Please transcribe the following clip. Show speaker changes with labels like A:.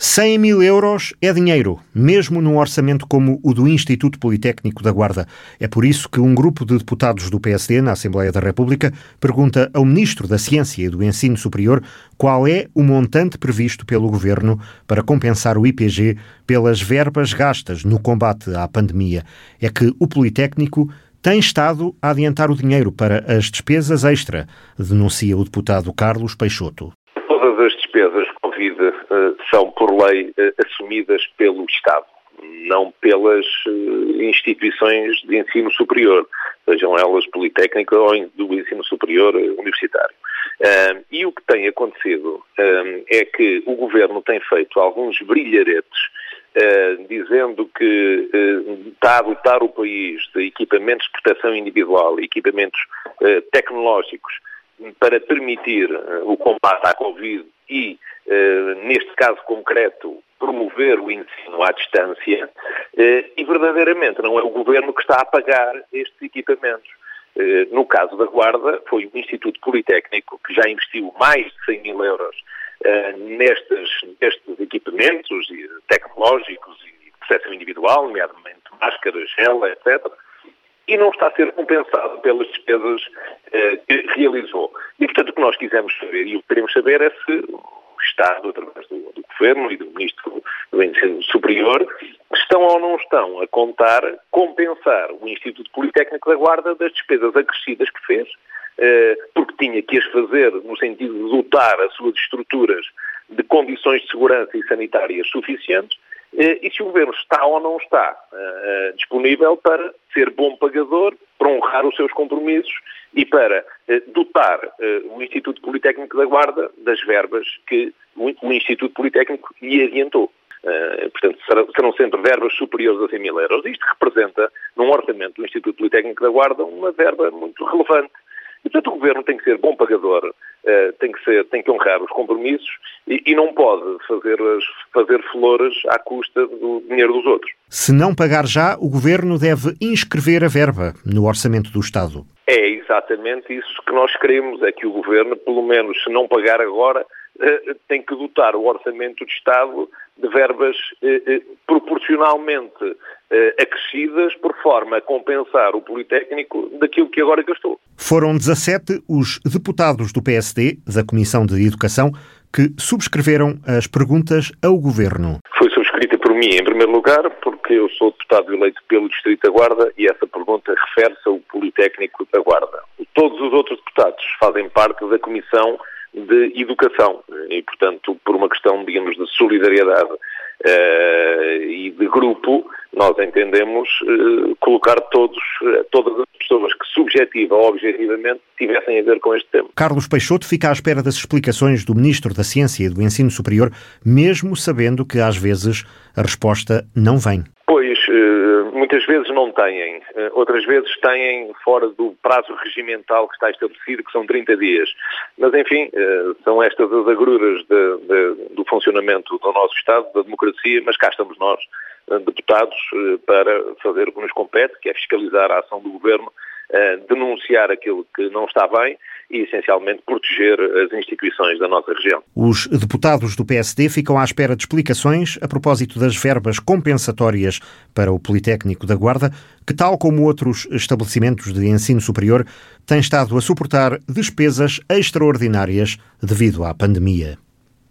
A: 100 mil euros é dinheiro, mesmo num orçamento como o do Instituto Politécnico da Guarda. É por isso que um grupo de deputados do PSD na Assembleia da República pergunta ao Ministro da Ciência e do Ensino Superior qual é o montante previsto pelo Governo para compensar o IPG pelas verbas gastas no combate à pandemia. É que o Politécnico tem estado a adiantar o dinheiro para as despesas extra, denuncia o deputado Carlos Peixoto.
B: Todas as Covid eh, são, por lei, eh, assumidas pelo Estado, não pelas eh, instituições de ensino superior, sejam elas politécnica ou do ensino superior universitário. E o que tem acontecido é que o governo tem feito alguns brilharetes dizendo que está a dotar o país de equipamentos de proteção individual, equipamentos tecnológicos para permitir o combate à Covid e, eh, neste caso concreto, promover o ensino à distância, eh, e verdadeiramente não é o Governo que está a pagar estes equipamentos. Eh, no caso da Guarda, foi o Instituto Politécnico que já investiu mais de 100 mil euros nestes, nestes equipamentos tecnológicos e de proteção individual, nomeadamente máscaras, gel, etc., e não está a ser compensado pelas despesas que realizou. E, portanto, o que nós quisemos saber e o que queremos saber é se o Estado, através do, do Governo e do Ministro do Ensino Superior, estão ou não estão a contar compensar o Instituto Politécnico da Guarda das despesas acrescidas que fez, eh, porque tinha que as fazer no sentido de dotar as suas estruturas de condições de segurança e sanitárias suficientes, eh, e se o Governo está ou não está uh, disponível para ser bom pagador, para honrar os seus compromissos e para uh, dotar uh, o Instituto Politécnico da Guarda das verbas que o, o Instituto Politécnico lhe adiantou. portanto, serão sempre verbas superiores a 100 mil euros. Isto representa, num orçamento do Instituto Politécnico da Guarda, uma verba muito relevante e, portanto, o Governo tem que ser bom pagador, eh, tem que, ser, tem que honrar os compromissos e, e não pode fazer, fazer flores à custa do dinheiro dos outros.
A: Se não pagar já, o Governo deve inscrever a verba no orçamento do Estado.
B: É exatamente isso que nós queremos, é que o Governo, pelo menos se não pagar agora, eh, tem que dotar o orçamento do Estado de verbas eh, proporcionalmente acrescidas por forma a compensar o Politécnico daquilo que agora gastou.
A: Foram 17 os deputados do PSD, da Comissão de Educação, que subscreveram as perguntas ao Governo.
B: Foi subscrita por mim, em primeiro lugar, porque eu sou deputado eleito pelo Distrito da Guarda e essa pergunta refere-se ao Politécnico da Guarda. Todos os outros deputados fazem parte da Comissão de Educação portanto, por uma questão, digamos, de solidariedade uh, e de grupo, nós entendemos uh, colocar todos, uh, todas as pessoas que subjetiva ou objetivamente tivessem a ver com este tema.
A: Carlos Peixoto fica à espera das explicações do Ministro da Ciência e do Ensino Superior, mesmo sabendo que às vezes a resposta não vem.
B: Vezes não têm, outras vezes têm fora do prazo regimental que está estabelecido, que são 30 dias. Mas, enfim, são estas as agruras de, de, do funcionamento do nosso Estado, da democracia, mas cá estamos nós deputados eh, para fazer o que nos compete, que é fiscalizar a ação do Governo, eh, denunciar aquilo que não está bem e, essencialmente, proteger as instituições da nossa região.
A: Os deputados do PSD ficam à espera de explicações a propósito das verbas compensatórias para o Politécnico da Guarda, que, tal como outros estabelecimentos de ensino superior, têm estado a suportar despesas extraordinárias devido à pandemia.